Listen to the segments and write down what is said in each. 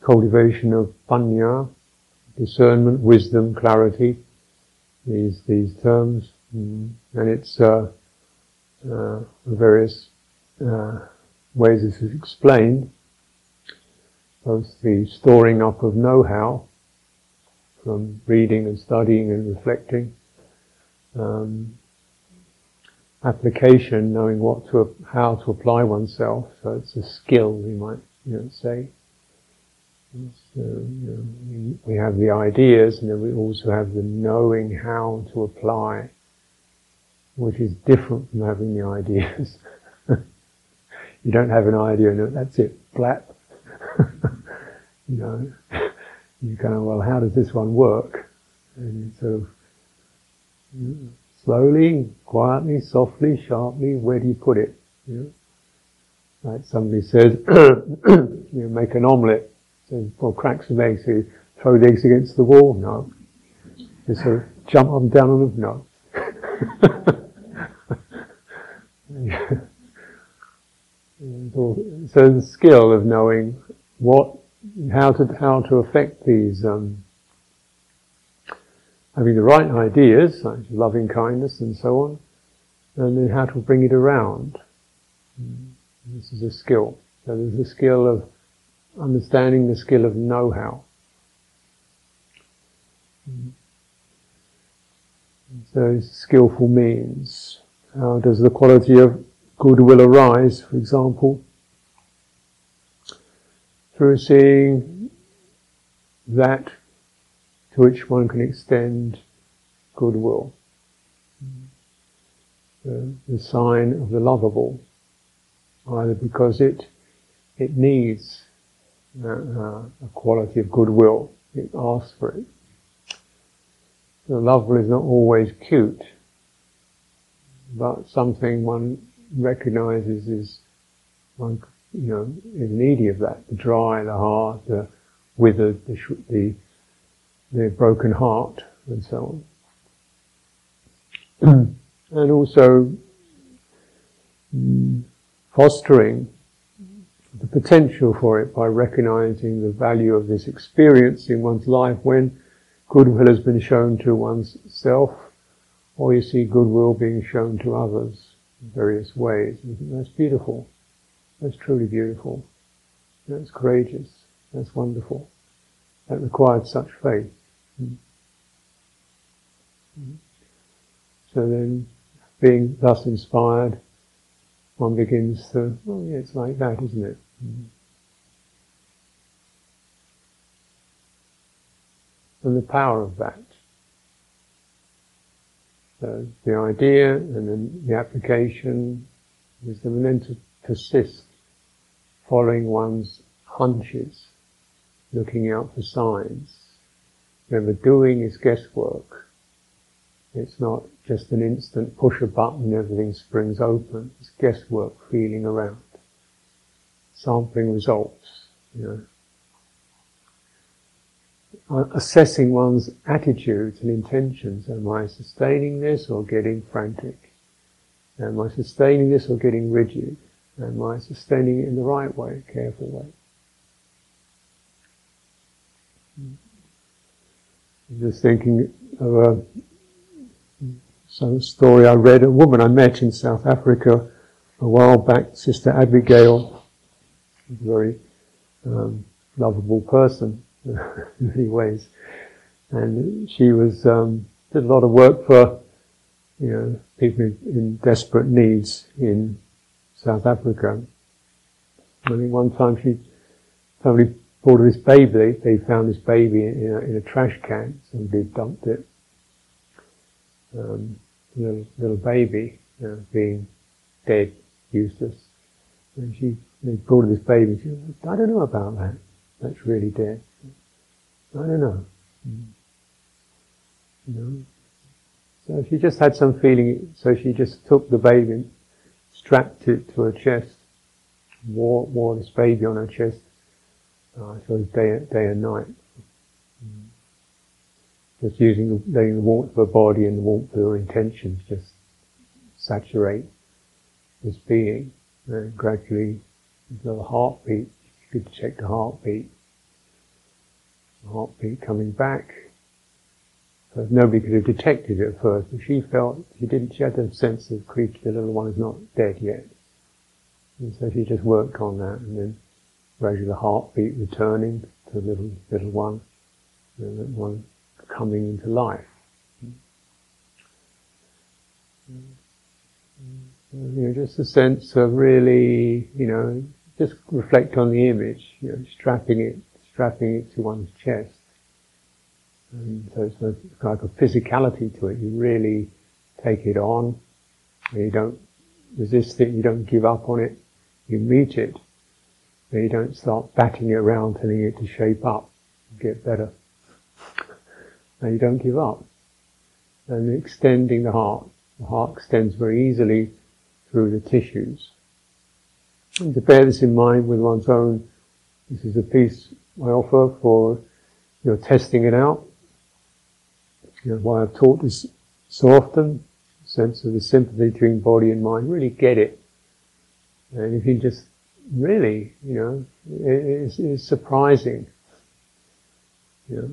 Cultivation of panya, discernment, wisdom, clarity, these these terms, mm. and it's uh, uh, various uh, ways this is explained. Both the storing up of know-how from reading and studying and reflecting, um, application, knowing what to how to apply oneself. So it's a skill, we might you know, say. So, you know, uh, we have the ideas, and then we also have the knowing how to apply, which is different from having the ideas. you don't have an idea and that's it, flat. you know, you go, well, how does this one work? And so, slowly, quietly, softly, sharply, where do you put it? You know? Like somebody says, you know, make an omelette, so, well, crack some eggs, so you throw the eggs against the wall? No. Just sort of jump up and down on them? No. so the skill of knowing what, how to how to affect these, um, having the right ideas, like loving kindness and so on, and then how to bring it around. This is a skill. So there's the skill of understanding, the skill of know-how. So skillful means. How does the quality of goodwill arise, for example? Through seeing that to which one can extend goodwill. The, the sign of the lovable, either because it it needs a quality of goodwill, it asks for it. The lovable is not always cute, but something one recognizes is one, you know, is needy of that. The dry, the hard, the withered, the, the, the broken heart, and so on. and also mm, fostering the potential for it by recognizing the value of this experience in one's life when goodwill has been shown to one's self, or you see goodwill being shown to others in various ways. that's beautiful. That's truly beautiful. That's courageous. That's wonderful. That required such faith. Mm. Mm. So then, being thus inspired, one begins to, well, yeah, it's like that, isn't it? And the power of that. So the idea and then the application, wisdom, and then to persist, following one's hunches, looking out for signs. Remember, doing is guesswork. It's not just an instant push a button, and everything springs open. It's guesswork, feeling around, sampling results, you know uh, assessing one's attitudes and intentions. Am I sustaining this or getting frantic? Am I sustaining this or getting rigid? Am I sustaining it in the right way, a careful way? I'm just thinking of a some story I read. A woman I met in South Africa a while back, Sister Abigail, very um, lovable person in many ways. And she was um, did a lot of work for you know people in desperate needs in South Africa. I think one time she somebody bought this baby. They, they found this baby in a, in a trash can. Somebody dumped it. Um, little little baby you know, being dead, useless. And she they brought this baby. She said, I don't know about that. That's really dead. I don't know. Know? So she just had some feeling, so she just took the baby, strapped it to her chest, wore, wore this baby on her chest, uh, so day, day and night. Just using the, letting the warmth of her body and the warmth of her intentions just saturate this being, and gradually the heartbeat You could check the heartbeat. The heartbeat coming back. So nobody could have detected it at first, but she felt she didn't. She had the sense of creature, the little one is not dead yet, and so she just worked on that, and then gradually the heartbeat returning to the little little one, the little one coming into life. You know, just a sense of really, you know, just reflect on the image, you know, strapping it, strapping it to one's chest. And so it's, a, like a physicality to it. You really take it on. You don't resist it. You don't give up on it. You meet it. But you don't start batting it around, telling it to shape up, get better. And you don't give up. And extending the heart. The heart extends very easily through the tissues. And to bear this in mind with one's own, this is a piece I offer for you know, testing it out. You know, why I've taught this so often, sense of the sympathy between body and mind, really get it. And if you just really, you know, it, it's, surprising. You know,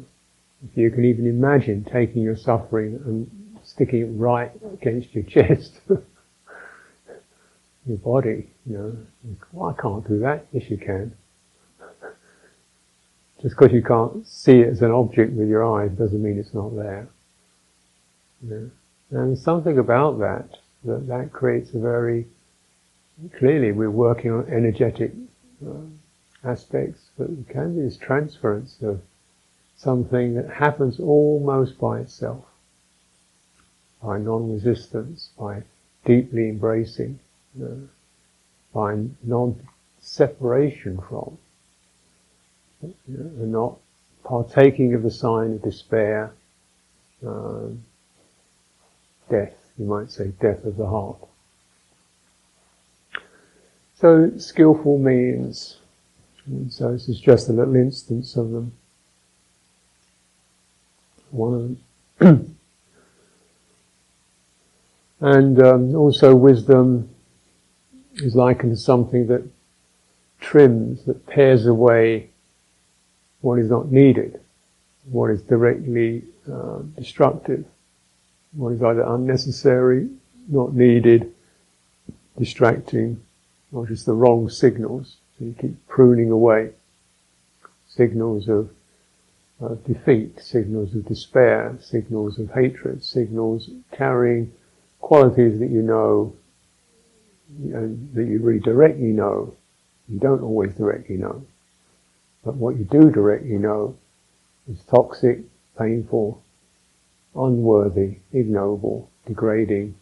if you can even imagine taking your suffering and sticking it right against your chest. Your body, you know. Well, I can't do that. Yes, you can. Just because you can't see it as an object with your eyes doesn't mean it's not there. And something about that, that that creates a very, clearly we're working on energetic uh, aspects, but it can be this transference of something that happens almost by itself, by non-resistance, by deeply embracing find non-separation from, you know, and not partaking of the sign of despair, um, death, you might say, death of the heart. So skillful means, so this is just a little instance of them. One of them. and um, also wisdom is likened to something that trims, that pares away what is not needed, what is directly uh, destructive, what is either unnecessary, not needed, distracting, or just the wrong signals. So you keep pruning away signals of uh, defeat, signals of despair, signals of hatred, signals carrying qualities that you know and that you really directly know. You don't always directly know. But what you do directly know is toxic, painful, unworthy, ignoble, degrading.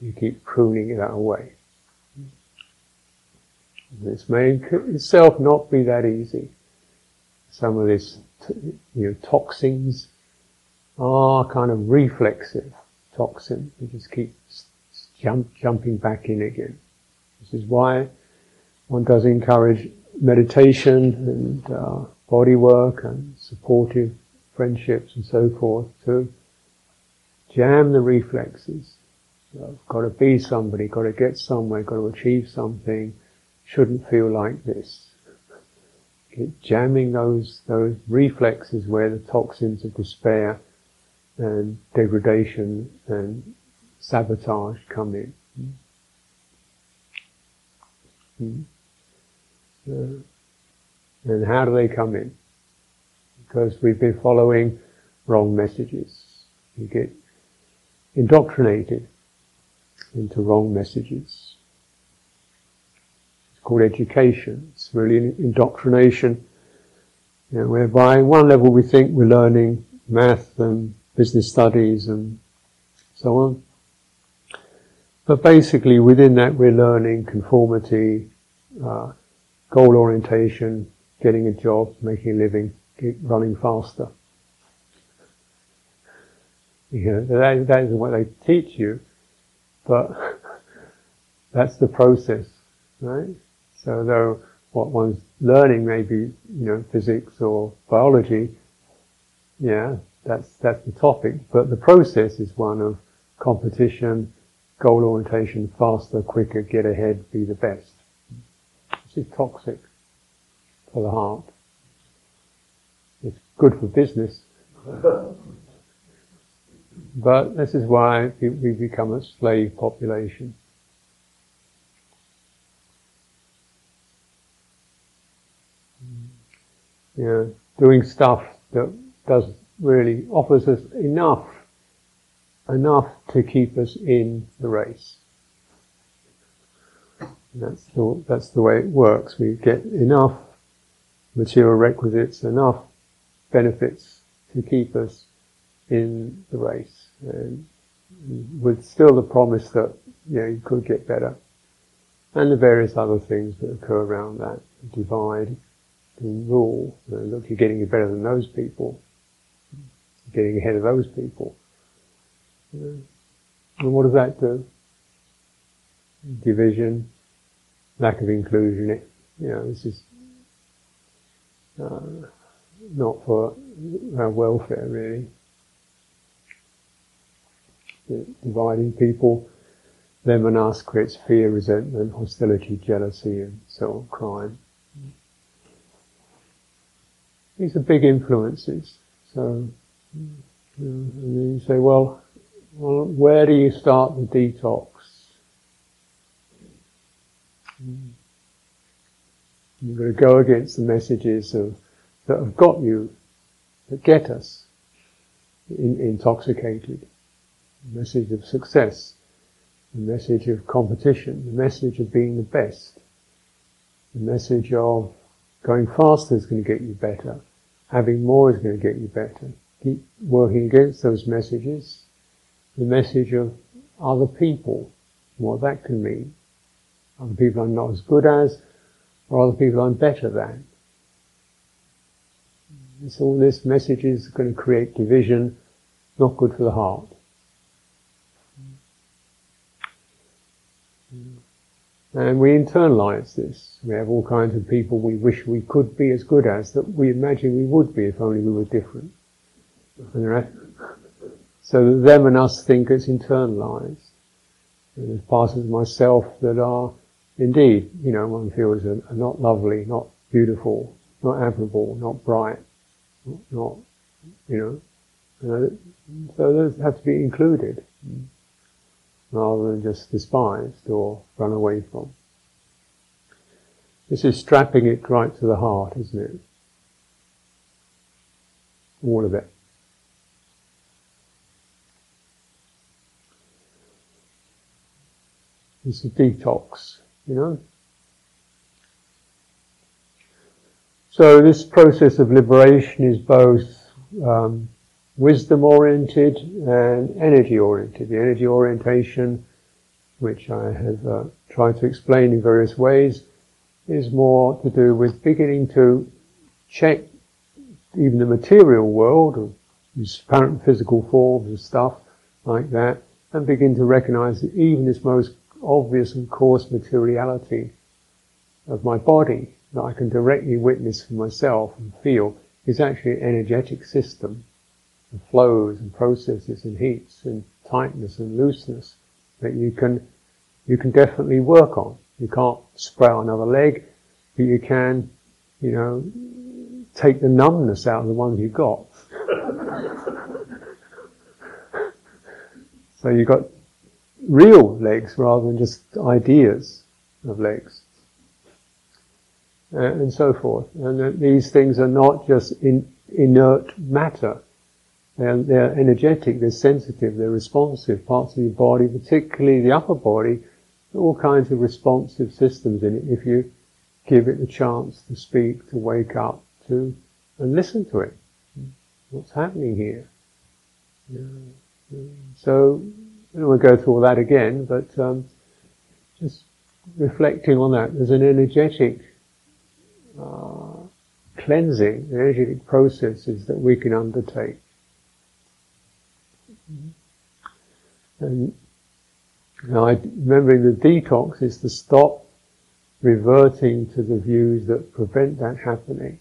You keep pruning that away. This may itself not be that easy. Some of this, you know, toxins are kind of reflexive toxins. You just keep jump, jumping back in again. This is why one does encourage meditation and uh, body work and supportive friendships and so forth to jam the reflexes. So, got to be somebody, got to get somewhere, got to achieve something, shouldn't feel like this. Jamming those, those reflexes where the toxins of despair and degradation and sabotage come in. Hmm. And how do they come in? Because we've been following wrong messages. You get indoctrinated into wrong messages. It's called education. It's really indoctrination, you know, whereby on one level we think we're learning math and business studies and so on. But basically, within that, we're learning conformity, uh, goal orientation, getting a job, making a living, running faster. You know, that, that isn't what they teach you, but that's the process, right? So though what one's learning may be, you know, physics or biology, yeah, that's, that's the topic, but the process is one of competition, goal orientation, faster, quicker, get ahead, be the best. This is toxic. for the heart. It's good for business. but this is why we become a slave population. You know, doing stuff that does really offers us enough, enough to keep us in the race. And that's the, that's the way it works. We get enough material requisites, enough benefits to keep us in the race. And with still the promise that, you know, you could get better. And the various other things that occur around that. Divide, the rule. You know, look, you're getting better than those people. You're getting ahead of those people. And what does that do? Division, lack of inclusion. It, you know, this is uh, not for our welfare really. Dividing people, them and us creates fear, resentment, hostility, jealousy, and so on, crime. These are big influences. So, you know, and then you say, well, well, where do you start the detox? You've got to go against the messages of, that have got you, that get us in, intoxicated. The message of success, the message of competition, the message of being the best, the message of going faster is going to get you better, having more is going to get you better. Keep working against those messages. The message of other people, what that can mean other people I'm not as good as, or other people I'm better than. So all this message is going to create division, not good for the heart. And we internalize this. We have all kinds of people we wish we could be as good as that we imagine we would be if only we were different. So that them and us think it's internalized. And there's parts of myself that are indeed, you know, one feels are, are not lovely, not beautiful, not admirable, not bright, not, you know, so those have to be included rather than just despised or run away from. This is strapping it right to the heart, isn't it? All of it. It's a detox you know. So this process of liberation is both um, wisdom oriented and energy oriented. The energy orientation, which I have uh, tried to explain in various ways, is more to do with beginning to check even the material world, these apparent physical forms and stuff like that, and begin to recognize that even this most obvious and coarse materiality of my body that I can directly witness for myself and feel is actually an energetic system of flows and processes and heats and tightness and looseness that you can you can definitely work on. You can't sprout another leg, but you can, you know, take the numbness out of the ones you've got. so you've got real legs rather than just ideas of legs. Uh, and so forth. And that these things are not just in, inert matter. They're, they're energetic, they're sensitive, they're responsive. Parts of your body, particularly the upper body, all kinds of responsive systems in it if you give it the chance to speak, to wake up, to, and listen to it. What's happening here? So I don't want to go through all that again, but um, just reflecting on that. There's an energetic uh, cleansing, energetic processes that we can undertake. And know, I, remembering the detox is to stop reverting to the views that prevent that happening.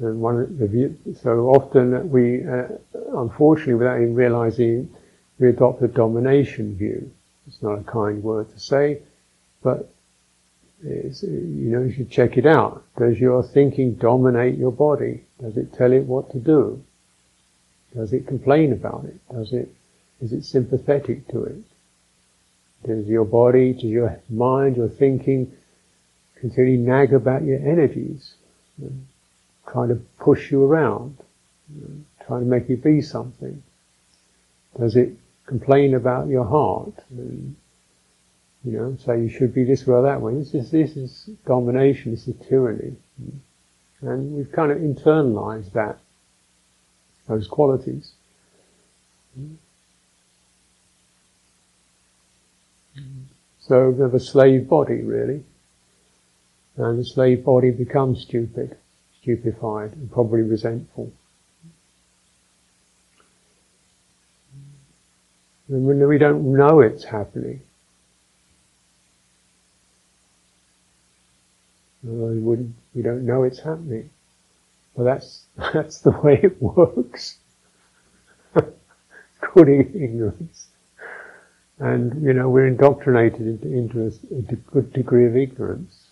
And one of the view, so often we, uh, unfortunately, without even realizing we adopt a domination view. It's not a kind word to say, but you know, you should check it out. Does your thinking dominate your body? Does it tell it what to do? Does it complain about it? Does it, is it sympathetic to it? Does your body, does your mind, your thinking continually nag about your energies? Trying to push you around? Trying to make you be something? Does it complain about your heart? And, you know, say you should be this way or that way. This is, this is domination, this is tyranny. And we've kind of internalized that, those qualities. So we have a slave body, really. And the slave body becomes stupid, stupefied, and probably resentful. And when we don't know it's happening, we don't know it's happening. Well, that's, that's the way it works. According ignorance. And, you know, we're indoctrinated into, into a, a good degree of ignorance.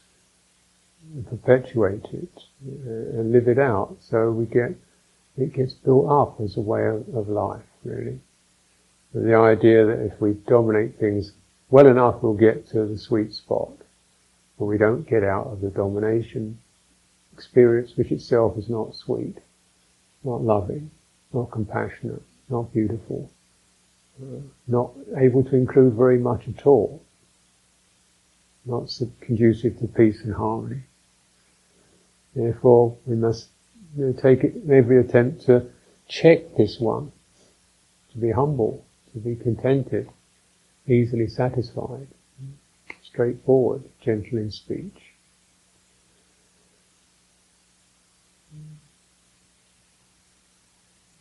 Perpetuate it uh, and live it out. So we get, it gets built up as a way of, of life, really. The idea that if we dominate things well enough, we'll get to the sweet spot. But we don't get out of the domination experience, which itself is not sweet, not loving, not compassionate, not beautiful, not able to include very much at all, not conducive to peace and harmony. Therefore, we must take every attempt to check this one, to be humble, to be contented, easily satisfied, straightforward, gentle in speech.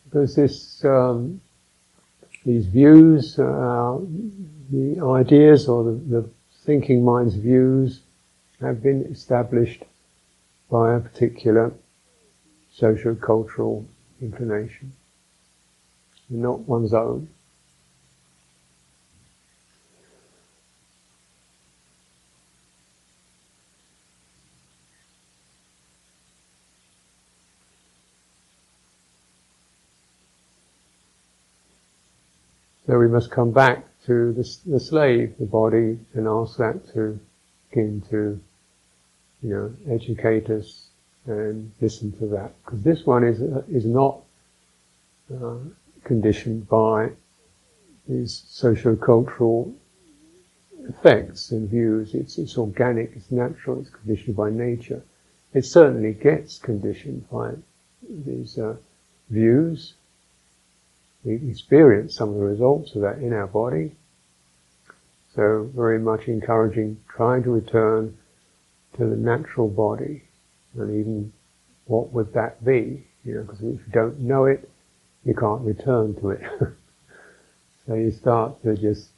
Because this, um, these views, uh, the ideas or the, the thinking mind's views have been established by a particular socio-cultural inclination, not one's own. So we must come back to the, the slave, the body, and ask that to begin to, you know, educate us and listen to that. Because this one is, uh, is not uh, conditioned by these socio-cultural effects and views. It's, it's organic, it's natural, it's conditioned by nature. It certainly gets conditioned by these uh, views experience some of the results of that in our body. So very much encouraging trying to return to the natural body and even what would that be? You know, because if you don't know it, you can't return to it. so you start to just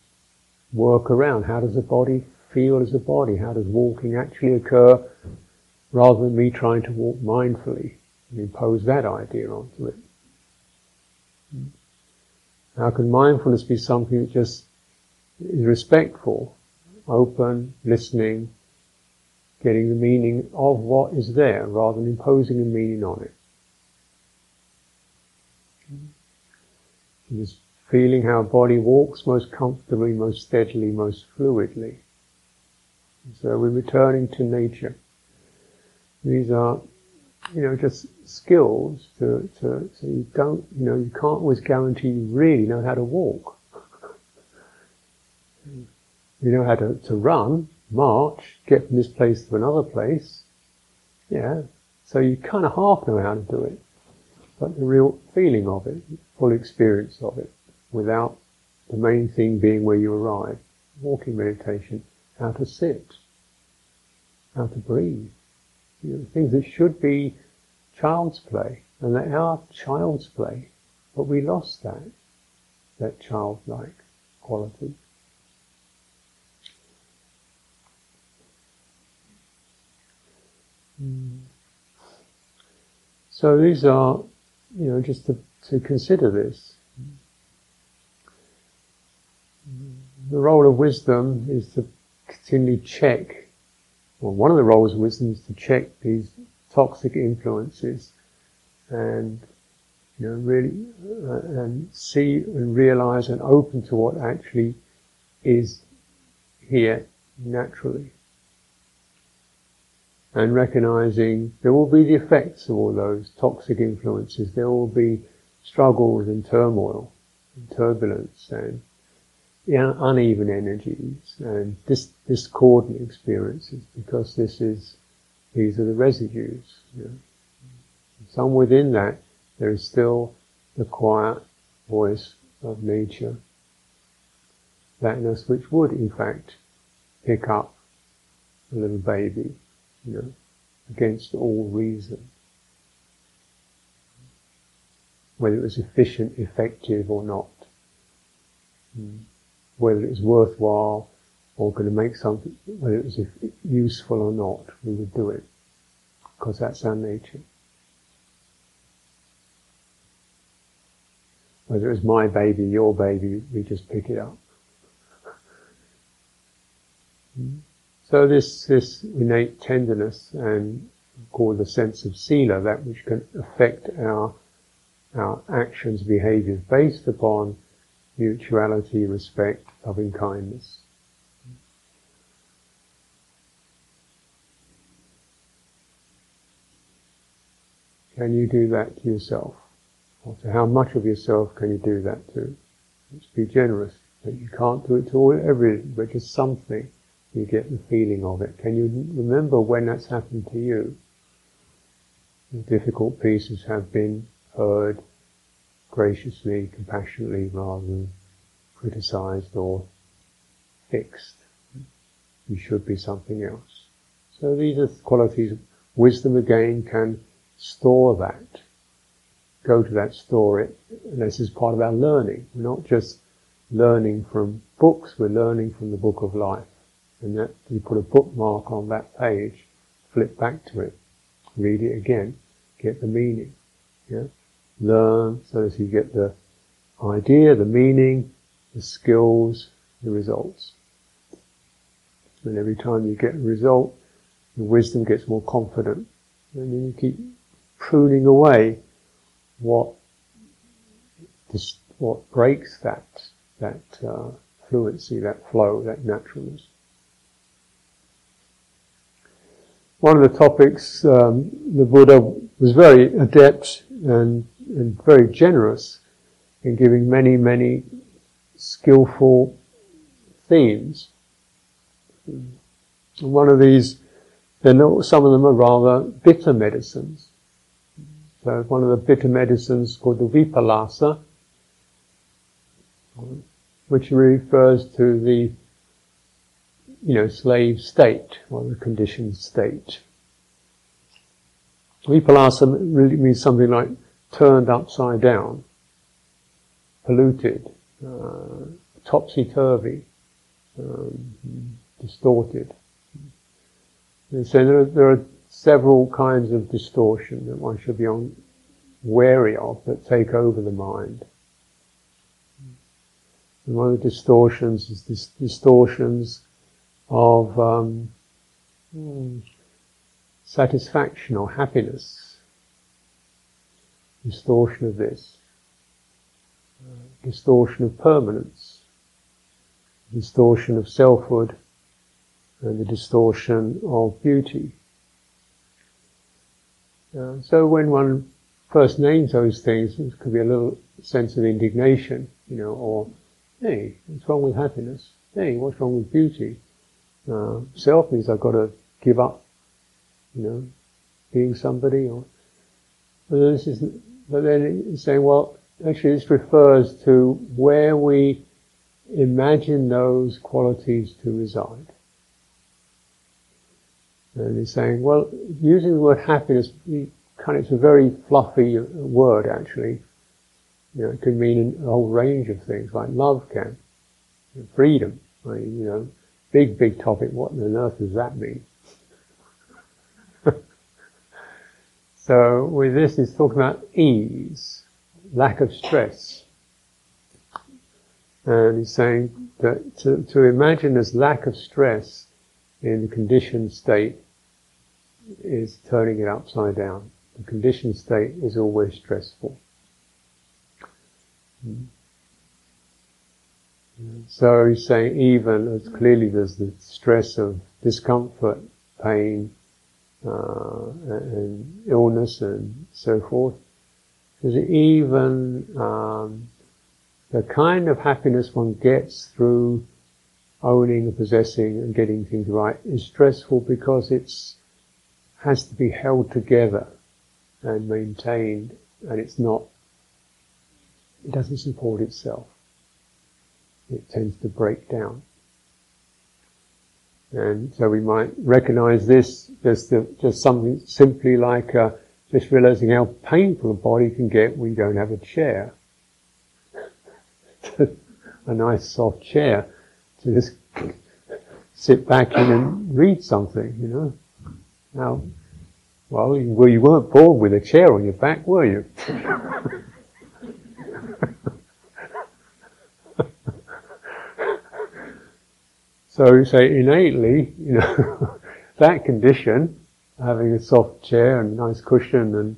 work around. How does the body feel as a body? How does walking actually occur rather than me trying to walk mindfully and impose that idea onto it? How can mindfulness be something that just is respectful, open, listening, getting the meaning of what is there rather than imposing a meaning on it? Just feeling how body walks most comfortably, most steadily, most fluidly. So we're returning to nature. These are you know, just skills to, to, so you don't, you know, you can't always guarantee you really know how to walk. You know how to, to run, march, get from this place to another place. Yeah. So you kind of half know how to do it. But the real feeling of it, full experience of it, without the main thing being where you arrive. Walking meditation, how to sit, how to breathe you know, things that should be child's play, and they are child's play, but we lost that, that childlike quality. Mm. So these are, you know, just to, to consider this. The role of wisdom is to continually check well, one of the roles of wisdom is to check these toxic influences and you know really uh, and see and realize and open to what actually is here naturally. And recognizing there will be the effects of all those toxic influences. There will be struggles and turmoil and turbulence and uneven energies and dis- discordant experiences because this is these are the residues. You know. Some within that there is still the quiet voice of nature, thatness which would in fact pick up a little baby, you know, against all reason. Whether it was efficient, effective or not. Mm whether it was worthwhile or going to make something, whether it was useful or not, we would do it because that's our nature. Whether it was my baby, your baby, we just pick it up. So this, this innate tenderness and called the sense of sila, that which can affect our, our actions, behaviors based upon mutuality, respect, loving kindness. Can you do that to yourself? Or to how much of yourself can you do that to? Let's be generous. But you can't do it to all, everything, but just something. You get the feeling of it. Can you remember when that's happened to you? The difficult pieces have been heard, graciously, compassionately, rather than criticized or fixed. You should be something else. So these are qualities. Wisdom again can store that, go to that, store it. And this is part of our learning. We're not just learning from books, we're learning from the book of life. And that you put a bookmark on that page, flip back to it, read it again, get the meaning. Yeah? Learn so that you get the idea, the meaning, the skills, the results. And every time you get a result, the wisdom gets more confident. And then you keep pruning away what what breaks that that uh, fluency, that flow, that naturalness. One of the topics um, the Buddha was very adept and and very generous in giving many, many skillful themes. And one of these, then some of them are rather bitter medicines. So one of the bitter medicines called the Vipallasa, which refers to the, you know, slave state or the conditioned state. Vipallasa really means something like turned upside down, polluted, uh, topsy-turvy, um, distorted. And so there are, there are several kinds of distortion that one should be on, wary of that take over the mind. And one of the distortions is this distortions of um, satisfaction or happiness distortion of this, uh, distortion of permanence, distortion of selfhood, and the distortion of beauty. Uh, so when one first names those things, it could be a little sense of indignation, you know, or, hey, what's wrong with happiness? Hey, what's wrong with beauty? Uh, self means I've got to give up, you know, being somebody, or, but this is but then it's saying, well, actually this refers to where we imagine those qualities to reside. And he's saying, well, using the word happiness, kind of, it's a very fluffy word actually. You know, it can mean a whole range of things, like love can. Freedom. I mean, you know, big, big topic. What on earth does that mean? So with this, he's talking about ease, lack of stress. And he's saying that to, to imagine this lack of stress in the conditioned state is turning it upside down. The conditioned state is always stressful. So he's saying even as clearly there's the stress of discomfort, pain, uh, and illness and so forth, there's even um, the kind of happiness one gets through owning and possessing and getting things right is stressful because it's has to be held together and maintained and it's not it doesn't support itself. It tends to break down and so we might recognize this as the, just something simply like uh, just realizing how painful a body can get when you don't have a chair a nice soft chair to just sit back in and read something, you know. Now, well, well, you weren't born with a chair on your back, were you? so you say innately, you know, that condition, having a soft chair and nice cushion and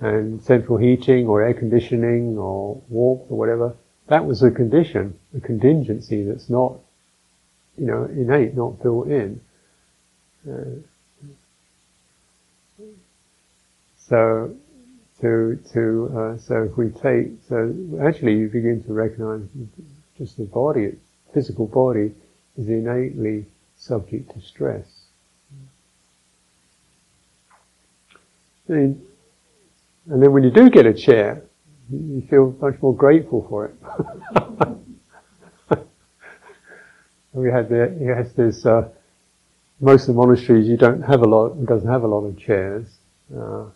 and central heating or air conditioning or warmth or whatever, that was a condition, a contingency that's not, you know, innate, not built in. Uh, so, to to uh, so if we take so actually you begin to recognize just the body, physical body, is innately subject to stress. And then when you do get a chair, you feel much more grateful for it. we had the, had this, uh, most of the monasteries you don't have a lot, doesn't have a lot of chairs. Uh,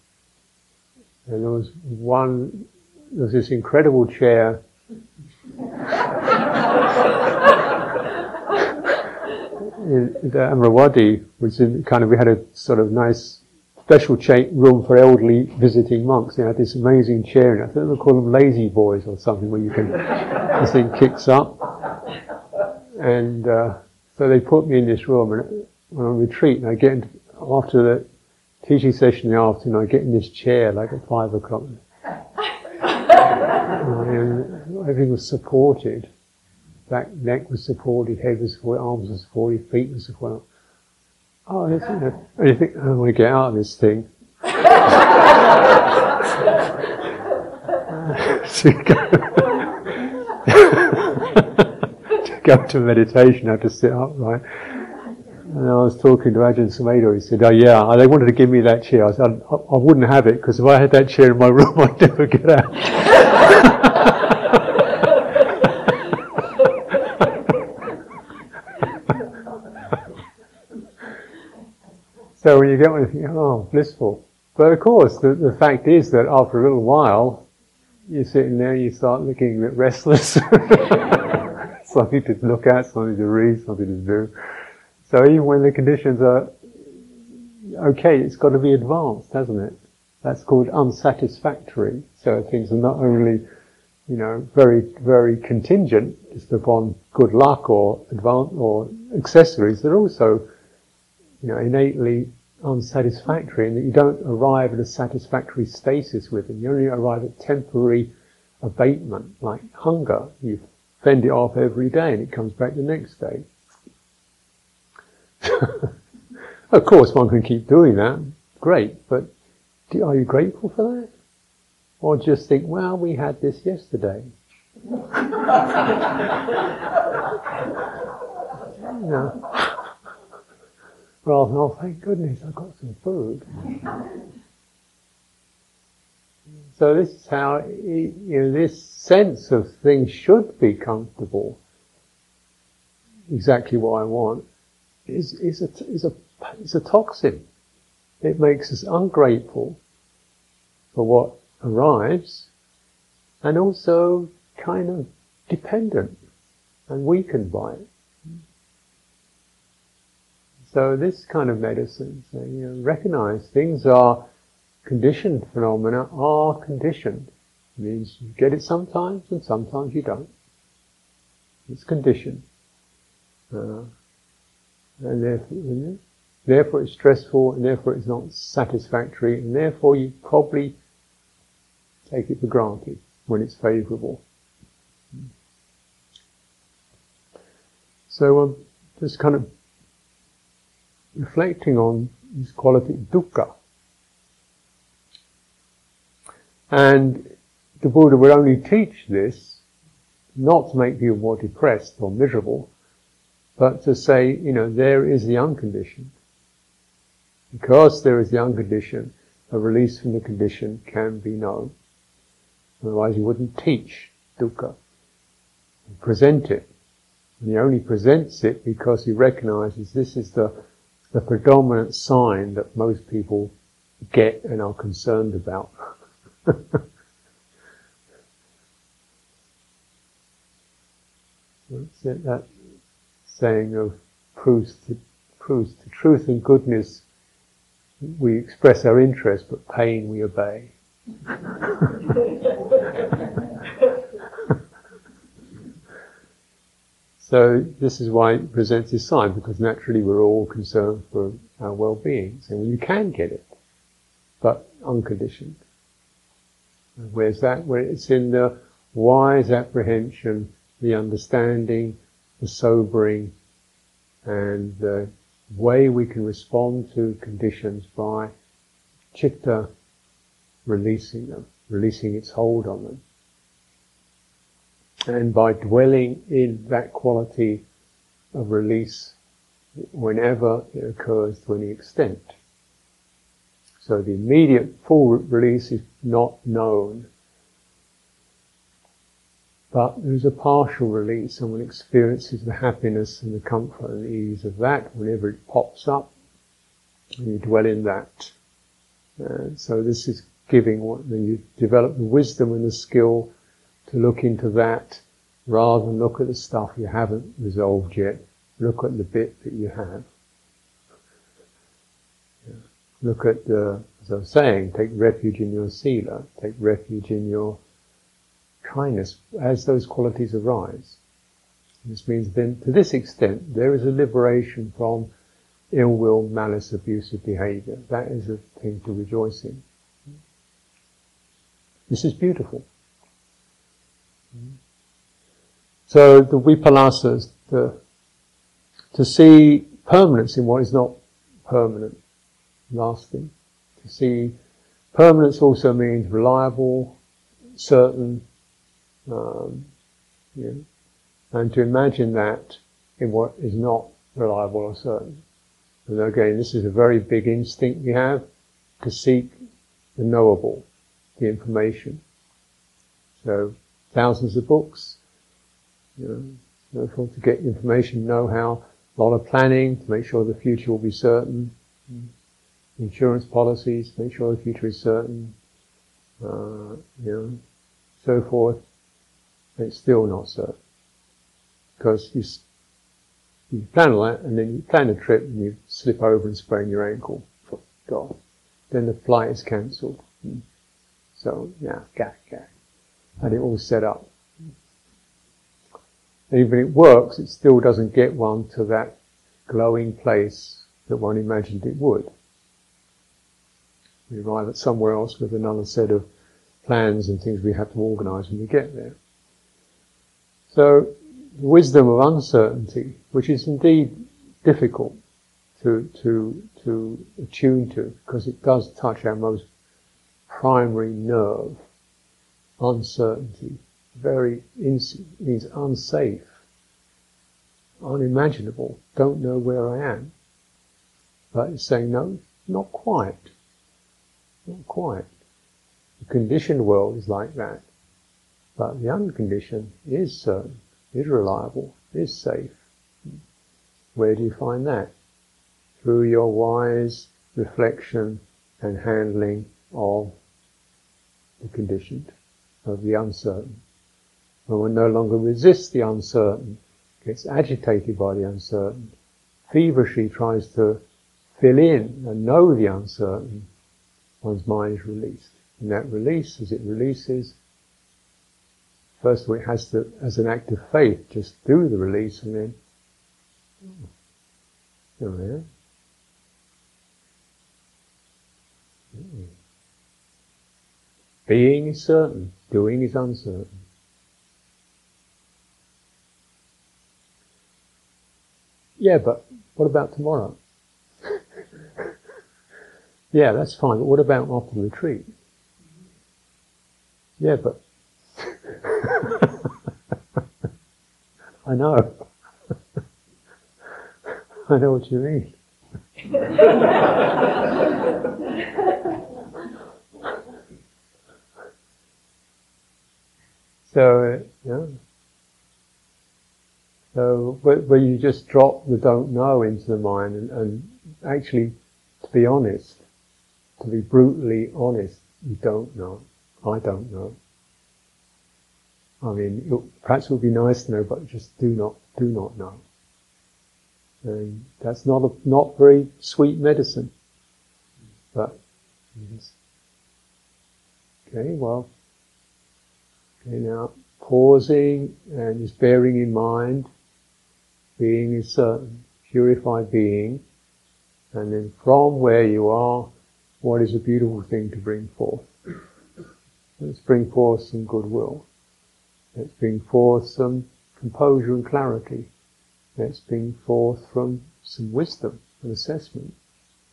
and there was one, there was this incredible chair in the Amaravati, which is kind of, we had a sort of nice special cha- room for elderly visiting monks. They had this amazing chair, and I think they call them lazy boys or something, where you can, this thing kicks up. And uh, so they put me in this room, and when I'm on retreat, and I get into, after the teaching session in the afternoon, I get in this chair like at five o'clock. and everything was supported. Back, neck was supported, head was supported, arms were supported, feet were supported oh, you know, oh, and you think, I want to get out of this thing. to, go, to go to meditation, I have to sit upright. And I was talking to Ajahn Sumedho, he said, oh yeah, they wanted to give me that chair. I said, I, I wouldn't have it, because if I had that chair in my room, I'd never get out. So when you get one, you think, oh, blissful. But of course, the, the fact is that after a little while, you're sitting there, you start looking a bit restless. something to look at, something to read, something to do. So even when the conditions are okay, it's got to be advanced, hasn't it? That's called unsatisfactory. So things are not only, you know, very, very contingent just upon good luck or advance or accessories, they're also you know, innately unsatisfactory and that you don't arrive at a satisfactory stasis with them. You only arrive at temporary abatement, like hunger. You fend it off every day and it comes back the next day. of course, one can keep doing that. Great, but are you grateful for that? Or just think, well, we had this yesterday. Than, oh, thank goodness I've got some food. so this is how, you know, this sense of things should be comfortable, exactly what I want, is, is, a, is, a, is a toxin. It makes us ungrateful for what arrives and also kind of dependent and weakened by it. So this kind of medicine, so, you know, recognize things are conditioned phenomena are conditioned. It means you get it sometimes and sometimes you don't. It's conditioned. Uh, and therefore, therefore it's stressful, and therefore it's not satisfactory, and therefore you probably take it for granted when it's favourable. So um, just kind of reflecting on this quality dukkha. And the Buddha would only teach this not to make people more depressed or miserable, but to say, you know, there is the unconditioned. Because there is the unconditioned, a release from the condition can be known. Otherwise he wouldn't teach dukkha, present it. And he only presents it because he recognizes this is the, the predominant sign that most people get and are concerned about. that saying of Proust to, to truth and goodness we express our interest, but pain we obey. so this is why it presents this sign, because naturally we're all concerned for our well-being. So you can get it, but unconditioned. Where's that? Where it's in the wise apprehension, the understanding, the sobering, and the way we can respond to conditions by chitta releasing them, releasing its hold on them. And by dwelling in that quality of release whenever it occurs to any extent. So the immediate full release is not known. But there's a partial release, and one experiences the happiness and the comfort and the ease of that whenever it pops up, and you dwell in that. And so this is giving what you develop the wisdom and the skill to look into that rather than look at the stuff you haven't resolved yet. Look at the bit that you have. Look at the, as I was saying, take refuge in your sila, take refuge in your kindness as those qualities arise. This means then, to this extent, there is a liberation from ill will, malice, abusive behavior. That is a thing to rejoice in. This is beautiful. So the vipalasas, the, to see permanence in what is not permanent, lasting. To see permanence also means reliable, certain, um, and to imagine that in what is not reliable or certain. And again, this is a very big instinct we have to seek the knowable, the information. So thousands of books, you know, to get information, know-how, a lot of planning to make sure the future will be certain, insurance policies, to make sure the future is certain, uh, you know, so forth. It's still not certain because you you plan all that and then you plan a trip and you slip over and sprain your ankle. God, then the flight is cancelled. So, yeah, gag, gag. And it all set up. And even if it works, it still doesn't get one to that glowing place that one imagined it would. We arrive at somewhere else with another set of plans and things we have to organise when we get there. So, the wisdom of uncertainty, which is indeed difficult to, to, to attune to, because it does touch our most primary nerve, uncertainty, very ins- means unsafe, unimaginable, don't know where I am. But it's saying, no, not quite. Not quite. The conditioned world is like that. But the unconditioned is certain, is reliable, is safe. Where do you find that? Through your wise reflection and handling of the conditioned, of the uncertain. When one no longer resists the uncertain, gets agitated by the uncertain, feverishly tries to fill in and know the uncertain, one's mind is released. And that release, as it releases, first of all it has to, as an act of faith, just do the release and then Oh, yeah? Mm. Being is certain, doing is uncertain. Yeah, but what about tomorrow? yeah, that's fine, but what about after the retreat? Yeah, but I know. I know what you mean. So, yeah. So, where you just drop the don't know into the mind and, and actually, to be honest, to be brutally honest, you don't know. I don't know. I mean, it, perhaps it would be nice to know, but just do not, do not know. And that's not a, not very sweet medicine. But, yes. okay, well, okay, now pausing and just bearing in mind, being is certain, purified being, and then from where you are, what is a beautiful thing to bring forth? Let's bring forth some goodwill. Let's bring forth some composure and clarity. Let's bring forth from some wisdom and assessment.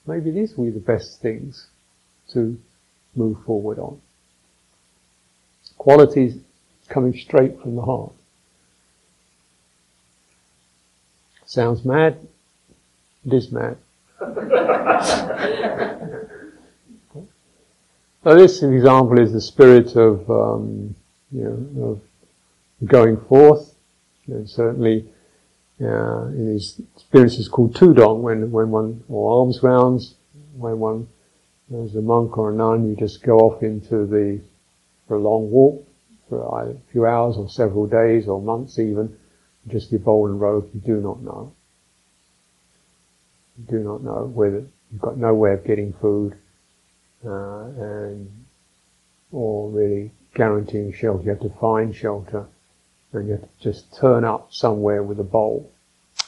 Maybe these will be the best things to move forward on. Qualities coming straight from the heart. Sounds mad? It is mad. so this example is the spirit of, um, you know, of going forth. And certainly, uh, in his experiences called Tudong, when, when one, or alms rounds, when one, as a monk or a nun, you just go off into the, for a long walk, for a few hours or several days or months even, just your bowl and robe, you do not know. You do not know whether you've got no way of getting food, uh, and, or really guaranteeing shelter. You have to find shelter and you have to just turn up somewhere with a bowl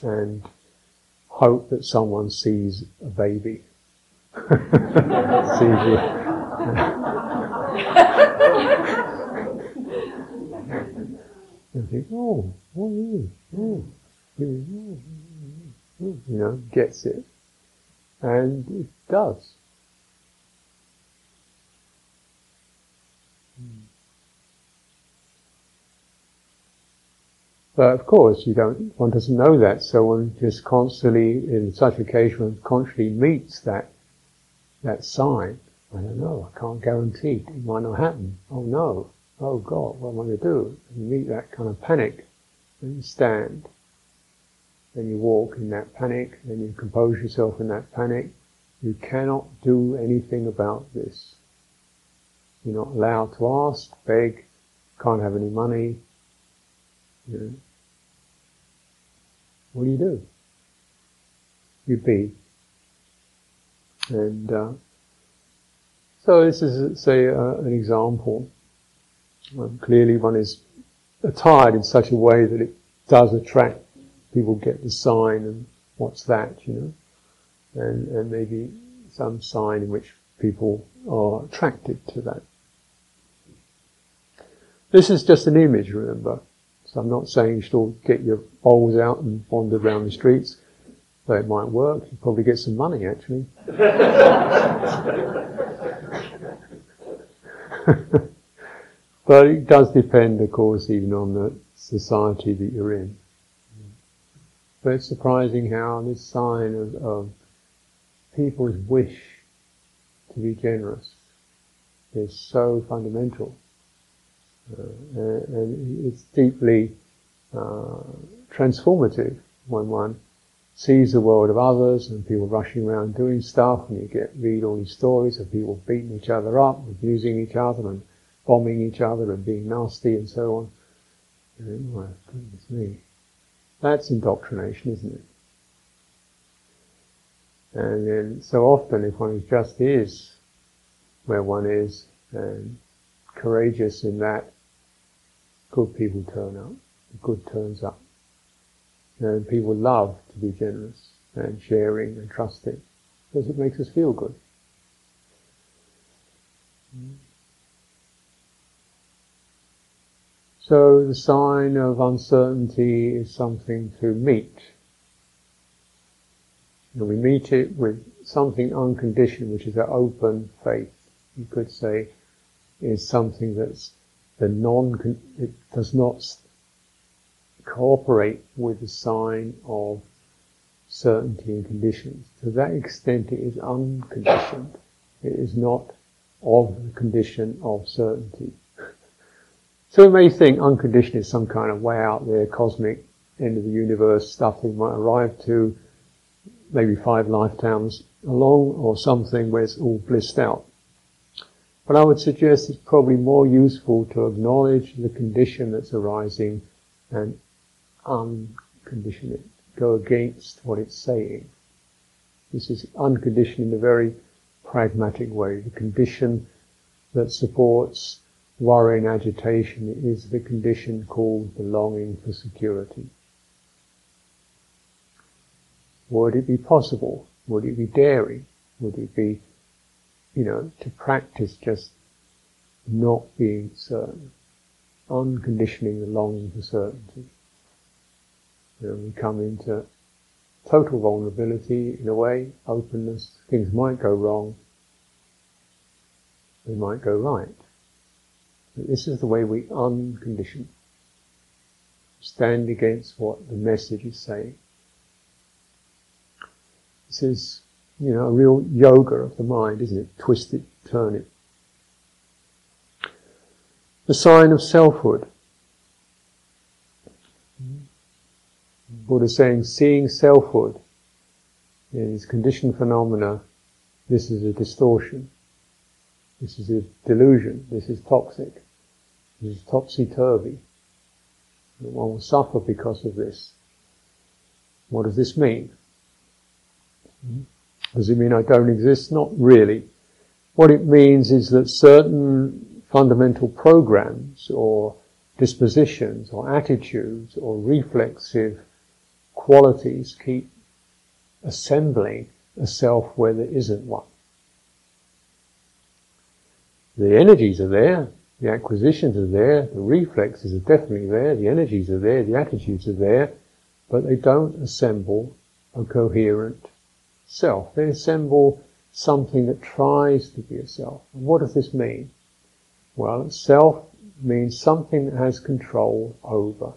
and hope that someone sees a baby. sees you. and think, oh, what you? Oh, you know, gets it. And it does. But of course, you don't, one doesn't know that, so one just constantly, in such one constantly meets that, that sign. I don't know, I can't guarantee, it might not happen. Oh no, oh God, what am I going to do? And you meet that kind of panic, and you stand, Then you walk in that panic, and you compose yourself in that panic. You cannot do anything about this. You're not allowed to ask, beg, can't have any money, you know, what do you do? You be. And uh, so this is, say, uh, an example. Um, clearly, one is attired in such a way that it does attract people. Get the sign, and what's that, you know, and and maybe some sign in which people are attracted to that. This is just an image, remember. So I'm not saying you should all get your bowls out and wander around the streets, though it might work. You probably get some money actually. but it does depend, of course, even on the society that you're in. But it's surprising how this sign of, of people's wish to be generous is so fundamental. Uh, and it's deeply uh, transformative when one sees the world of others and people rushing around doing stuff and you get read all these stories of people beating each other up, abusing each other and bombing each other and being nasty and so on. And, goodness me. That's indoctrination, isn't it? And then so often if one just is where one is and courageous in that good people turn up, the good turns up. And people love to be generous. and sharing and trusting because it makes us feel good. So the sign of uncertainty is something to meet. And we meet it with something unconditioned, which is an open faith. You could say is something that's the non, it does not cooperate with the sign of certainty and conditions. To that extent it is unconditioned. It is not of the condition of certainty. so we may think unconditioned is some kind of way out there, cosmic, end of the universe stuff we might arrive to, maybe five lifetimes along, or something where it's all blissed out. But I would suggest it's probably more useful to acknowledge the condition that's arising and uncondition it, go against what it's saying. This is unconditioned in a very pragmatic way. The condition that supports worry and agitation is the condition called the longing for security. Would it be possible? Would it be daring? Would it be you know, to practice just not being certain, unconditioning the longing for certainty. Know, we come into total vulnerability in a way, openness, things might go wrong, they might go right. But this is the way we uncondition, stand against what the message is saying. This is you know, a real yoga of the mind, isn't it? Twist it, turn it. The sign of selfhood. Buddha is saying, seeing selfhood is conditioned phenomena, this is a distortion. This is a delusion. This is toxic. This is topsy-turvy. One will suffer because of this. What does this mean? Does it mean I don't exist? Not really. What it means is that certain fundamental programs or dispositions or attitudes or reflexive qualities keep assembling a self where there isn't one. The energies are there, the acquisitions are there, the reflexes are definitely there, the energies are there, the attitudes are there, but they don't assemble a coherent self. They assemble something that tries to be a self. And what does this mean? Well, self means something that has control over.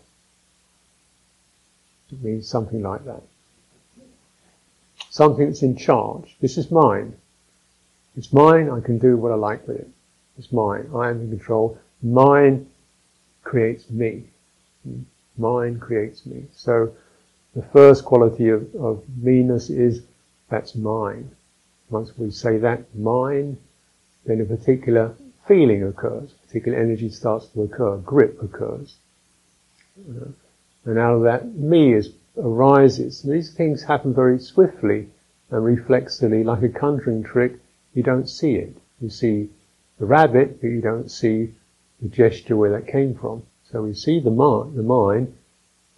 It means something like that. Something that's in charge. This is mine. It's mine, I can do what I like with it. It's mine. I am in control. Mine creates me. Mine creates me. So the first quality of, of meanness is that's mine. Once we say that, mine, then a particular feeling occurs, particular energy starts to occur, grip occurs. Uh, and out of that, me is, arises. These things happen very swiftly and reflexively, like a conjuring trick. You don't see it. You see the rabbit, but you don't see the gesture where that came from. So we see the mind, the mind,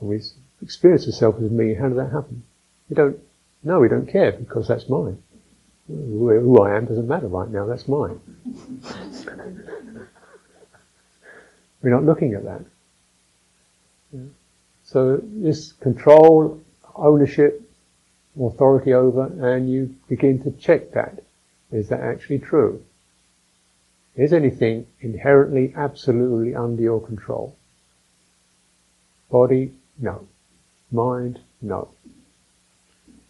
and we experience the self as me. How did that happen? You don't no, we don't care because that's mine. Who I am doesn't matter right now, that's mine. We're not looking at that. So this control, ownership, authority over, and you begin to check that. Is that actually true? Is anything inherently, absolutely under your control? Body? No. Mind? No.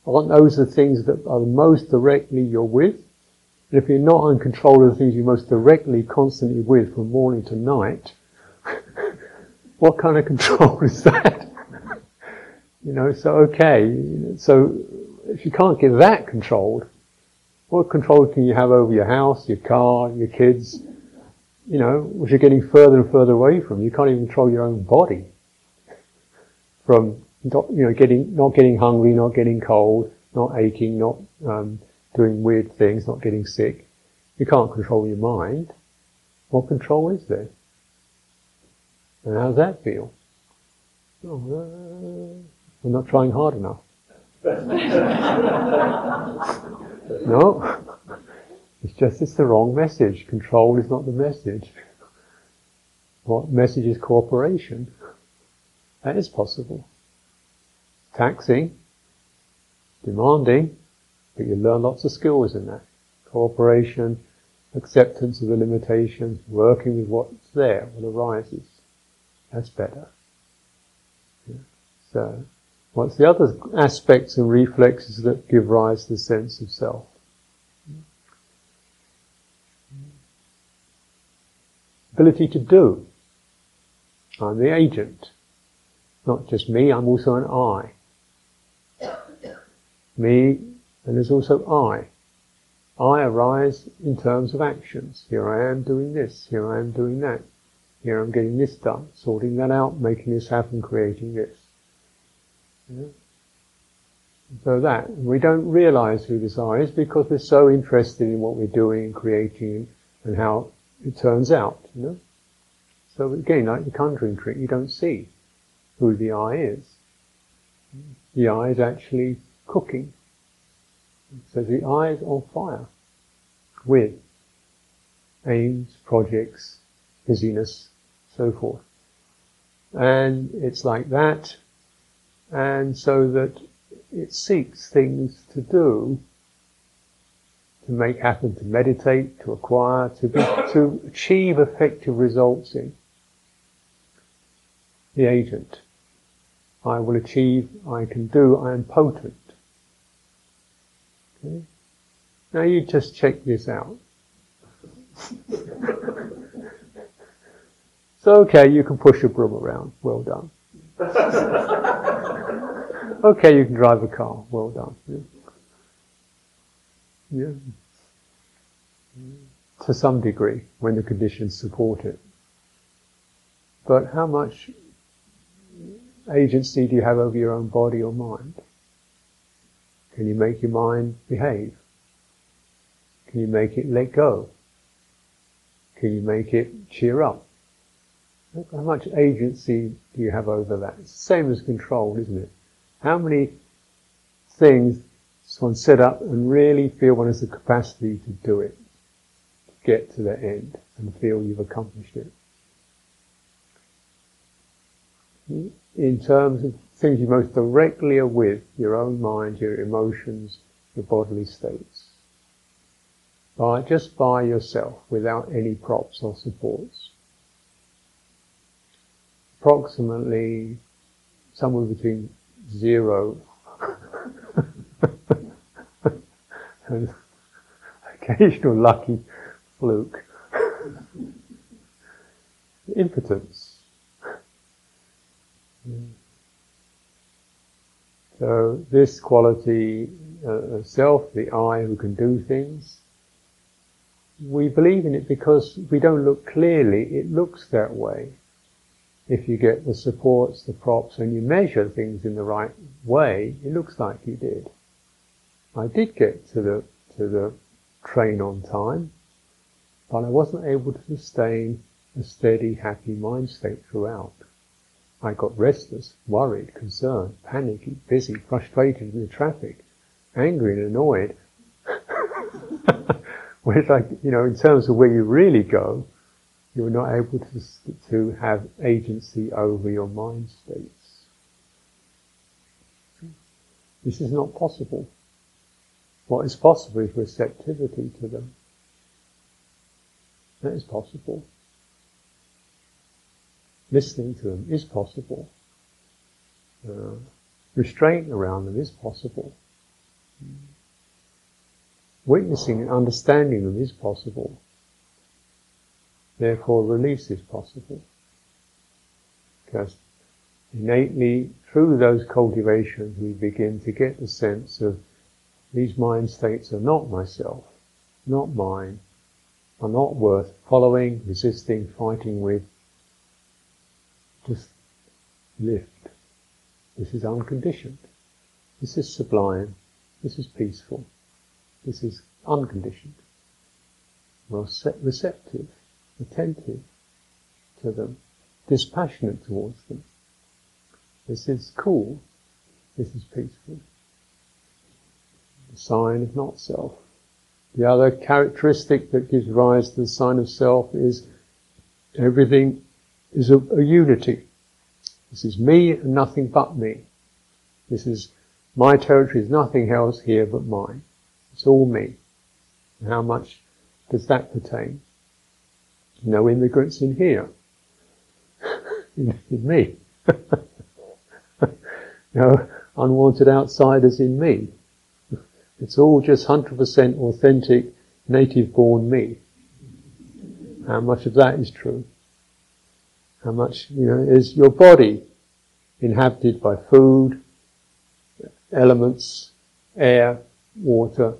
Aren't those the things that are most directly you're with? And if you're not in control of the things you're most directly, constantly with from morning to night, what kind of control is that? You know, so okay, so if you can't get that controlled, what control can you have over your house, your car, your kids, you know, which you're getting further and further away from? You can't even control your own body from not, you know, getting, not getting hungry, not getting cold, not aching, not um, doing weird things, not getting sick. You can't control your mind. What control is there? And how does that feel? Oh, uh, I'm not trying hard enough. no, it's just it's the wrong message. Control is not the message. What message is cooperation? That is possible. Taxing, demanding, but you learn lots of skills in that. Cooperation, acceptance of the limitations, working with what's there, what arises. That's better. Yeah. So, what's the other aspects and reflexes that give rise to the sense of self? Ability to do. I'm the agent. Not just me, I'm also an I. Me, and there's also I. I arise in terms of actions. Here I am doing this, here I am doing that. Here I'm getting this done, sorting that out, making this happen, creating this. Yeah? So that, we don't realize who this I is because we're so interested in what we're doing and creating and how it turns out, you know? So again, like the conjuring trick, you don't see who the I is. The I is actually cooking. So the I is on fire with aims, projects, busyness, so forth. And it's like that, and so that it seeks things to do, to make happen, to meditate, to acquire, to be, to achieve effective results in the agent. I will achieve, I can do, I am potent. Okay? Now you just check this out. so okay, you can push a broom around. Well done. okay, you can drive a car. Well done. Yeah. yeah. To some degree, when the conditions support it. But how much agency do you have over your own body or mind? Can you make your mind behave? Can you make it let go? Can you make it cheer up? How much agency do you have over that? It's the same as control, isn't it? How many things does one set up and really feel one has the capacity to do it, to get to the end and feel you've accomplished it? in terms of things you most directly are with, your own mind, your emotions, your bodily states. By, just by yourself, without any props or supports. Approximately somewhere between zero and occasional lucky fluke. Impotence so this quality uh, of self, the I who can do things, we believe in it because we don't look clearly, it looks that way. If you get the supports, the props, and you measure things in the right way, it looks like you did. I did get to the, to the train on time, but I wasn't able to sustain a steady, happy mind state throughout. I got restless, worried, concerned, panicky, busy, frustrated in the traffic, angry and annoyed. Whereas, like, you know, in terms of where you really go, you're not able to, to have agency over your mind states. This is not possible. What is possible is receptivity to them. That is possible listening to them is possible. Uh, restraint around them is possible. Witnessing and understanding them is possible. Therefore, release is possible. Because innately, through those cultivations, we begin to get the sense of these mind states are not myself, not mine, are not worth following, resisting, fighting with, just lift. This is unconditioned. This is sublime. This is peaceful. This is unconditioned. Receptive, attentive to them, dispassionate towards them. This is cool. This is peaceful. the sign of not self. The other characteristic that gives rise to the sign of self is everything is a, a unity. This is me and nothing but me. This is my territory is nothing else here but mine. It's all me. How much does that pertain? No immigrants in here. in, in me. no unwanted outsiders in me. It's all just 100% authentic, native born me. How much of that is true? How much, you know, is your body inhabited by food, elements, air, water?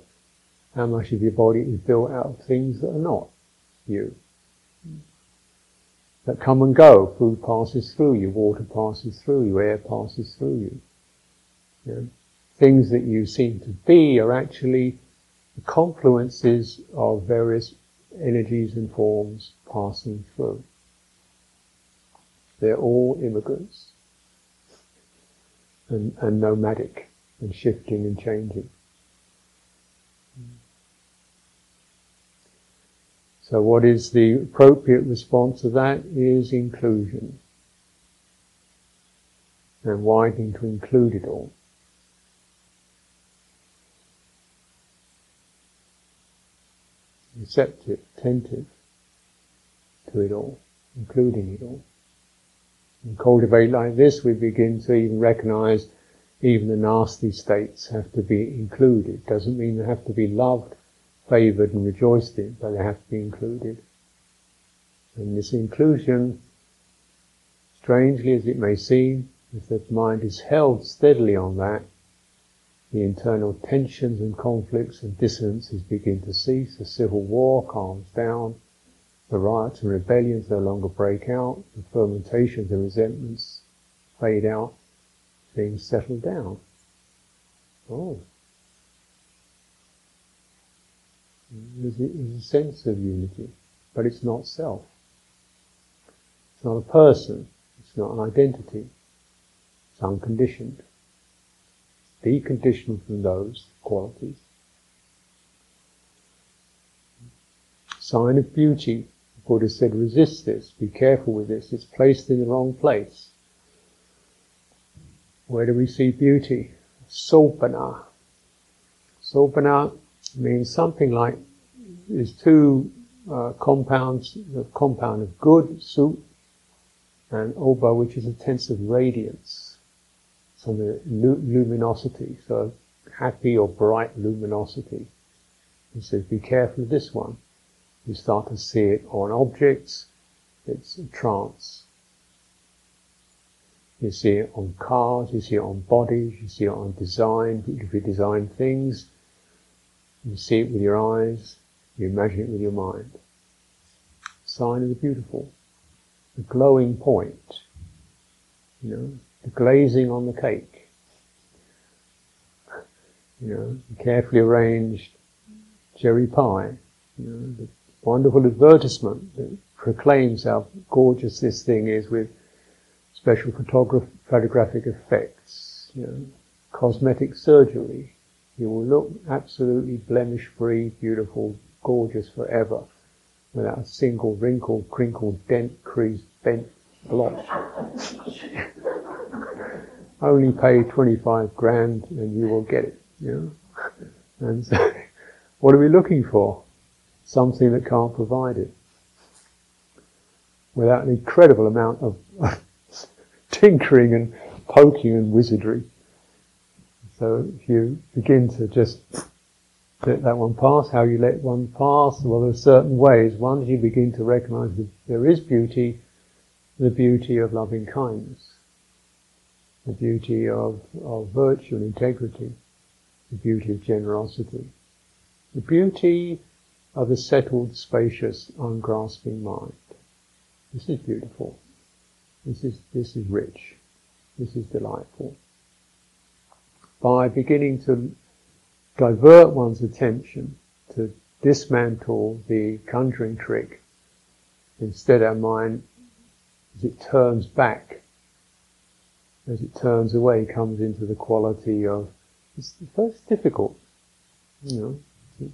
How much of your body is built out of things that are not you? That come and go. Food passes through you, water passes through you, air passes through you. you know? things that you seem to be are actually the confluences of various energies and forms passing through. They're all immigrants and, and nomadic and shifting and changing. So what is the appropriate response to that is inclusion and widening to include it all. receptive, attentive to it all, including it all. And cultivate like this, we begin to even recognize even the nasty states have to be included. Doesn't mean they have to be loved, favored and rejoiced in, but they have to be included. And this inclusion, strangely as it may seem, if the mind is held steadily on that, the internal tensions and conflicts and dissonances begin to cease, the civil war calms down, the riots and rebellions no longer break out, the fermentations and resentments fade out, things settle down. Oh. There's a, sense of unity, but it's not self. It's not a person. It's not an identity. It's unconditioned deconditioned from those qualities. Sign of beauty, the Buddha said, resist this, be careful with this, it's placed in the wrong place. Where do we see beauty? Sobhana. Sobhana means something like, there's two uh, compounds, the compound of good, sup, and oba, which is a tense of radiance from the luminosity, so happy or bright luminosity. He says, be careful of this one. You start to see it on objects, it's a trance. You see it on cars, you see it on bodies, you see it on design, beautifully designed things. You see it with your eyes, you imagine it with your mind. Sign of the beautiful. The glowing point. You know, the glazing on the cake. You know, the carefully arranged cherry pie. You know, the wonderful advertisement that proclaims how gorgeous this thing is with special photograph- photographic effects. You know, cosmetic surgery. You will look absolutely blemish-free, beautiful, gorgeous forever, without a single wrinkle, crinkle, dent, crease, bent blotch. only pay 25 grand and you will get it, you know. And so, what are we looking for? Something that can't provide it. Without an incredible amount of tinkering and poking and wizardry. So if you begin to just let that one pass, how you let one pass, well there are certain ways. Once you begin to recognize that there is beauty, the beauty of loving kindness the beauty of, of virtue and integrity, the beauty of generosity, the beauty of a settled, spacious, ungrasping mind. This is beautiful. This is, this is rich. This is delightful. By beginning to divert one's attention to dismantle the conjuring trick, instead our mind, as it turns back as it turns away, comes into the quality of, it's first difficult You know,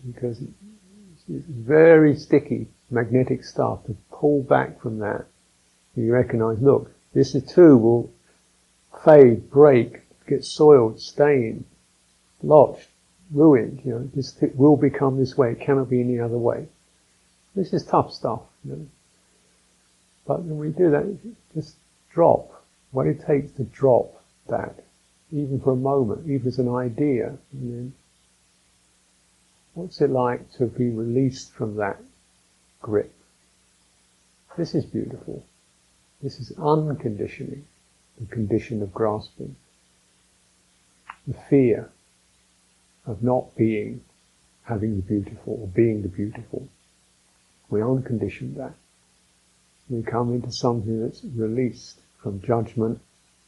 because it's very sticky, magnetic stuff. To pull back from that, you recognize, look, this too will fade, break, get soiled, stained, lodged, ruined. You know, this will become this way. It cannot be any other way. This is tough stuff. You know? But when we do that, just drop what it takes to drop that, even for a moment, even as an idea. what's it like to be released from that grip? This is beautiful. This is unconditioning, the condition of grasping. The fear of not being, having the beautiful, or being the beautiful. We uncondition that. We come into something that's released from judgment,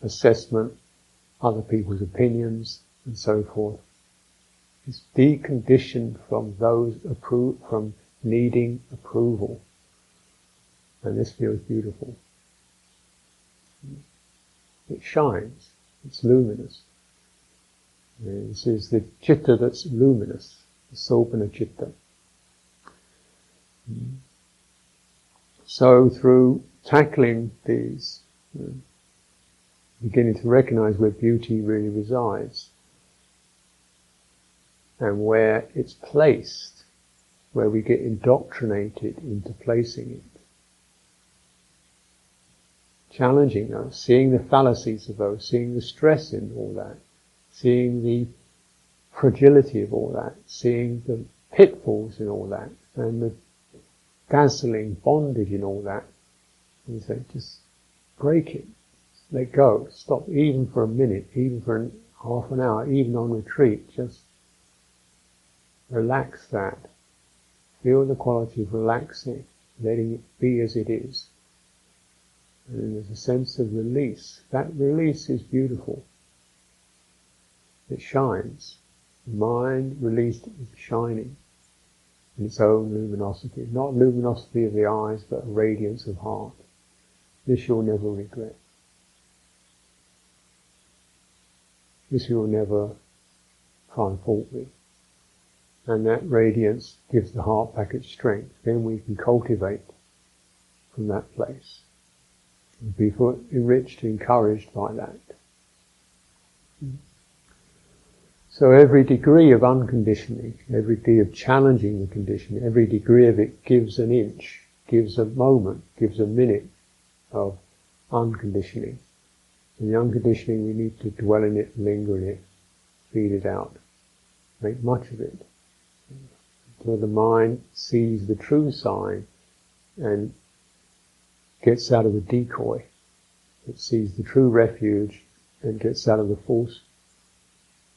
assessment, other people's opinions, and so forth. It's deconditioned from those appro- from needing approval. And this feels beautiful. It shines. It's luminous. Uh, this is the chitta that's luminous, the sobhana chitta. Mm. So through tackling these, uh, beginning to recognize where beauty really resides and where it's placed, where we get indoctrinated into placing it. Challenging those, seeing the fallacies of those, seeing the stress in all that, seeing the fragility of all that, seeing the pitfalls in all that, and the dazzling bondage in all that. And say, just break it, let go, stop even for a minute, even for an, half an hour, even on retreat, just relax that. Feel the quality of relaxing, letting it be as it is. And there's a sense of release. That release is beautiful. It shines. The mind released is shining in its own luminosity. Not luminosity of the eyes, but a radiance of heart. This you'll never regret. This you'll never find fault with. And that radiance gives the heart back its strength. Then we can cultivate from that place. Be enriched, encouraged by that. So every degree of unconditioning, every degree of challenging the condition, every degree of it gives an inch, gives a moment, gives a minute of unconditioning. And the unconditioning, we need to dwell in it, linger in it, feed it out, make much of it. Until the mind sees the true sign and gets out of the decoy. It sees the true refuge and gets out of the false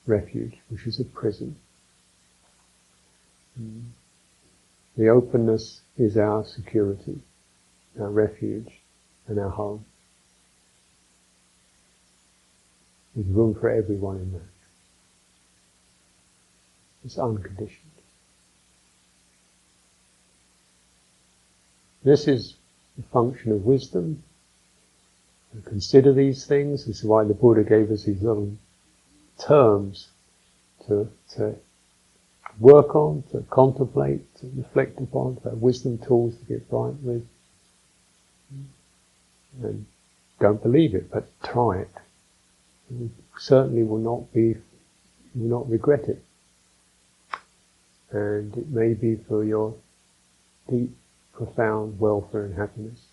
refuge, which is a prison. The openness is our security, our refuge, and our home. There's room for everyone in that. It's unconditioned. This is the function of wisdom. Consider these things. This is why the Buddha gave us these little terms to, to work on, to contemplate, to reflect upon, to have wisdom tools to get bright with. And don't believe it, but try it. You certainly will not be, will not regret it. And it may be for your deep, profound welfare and happiness.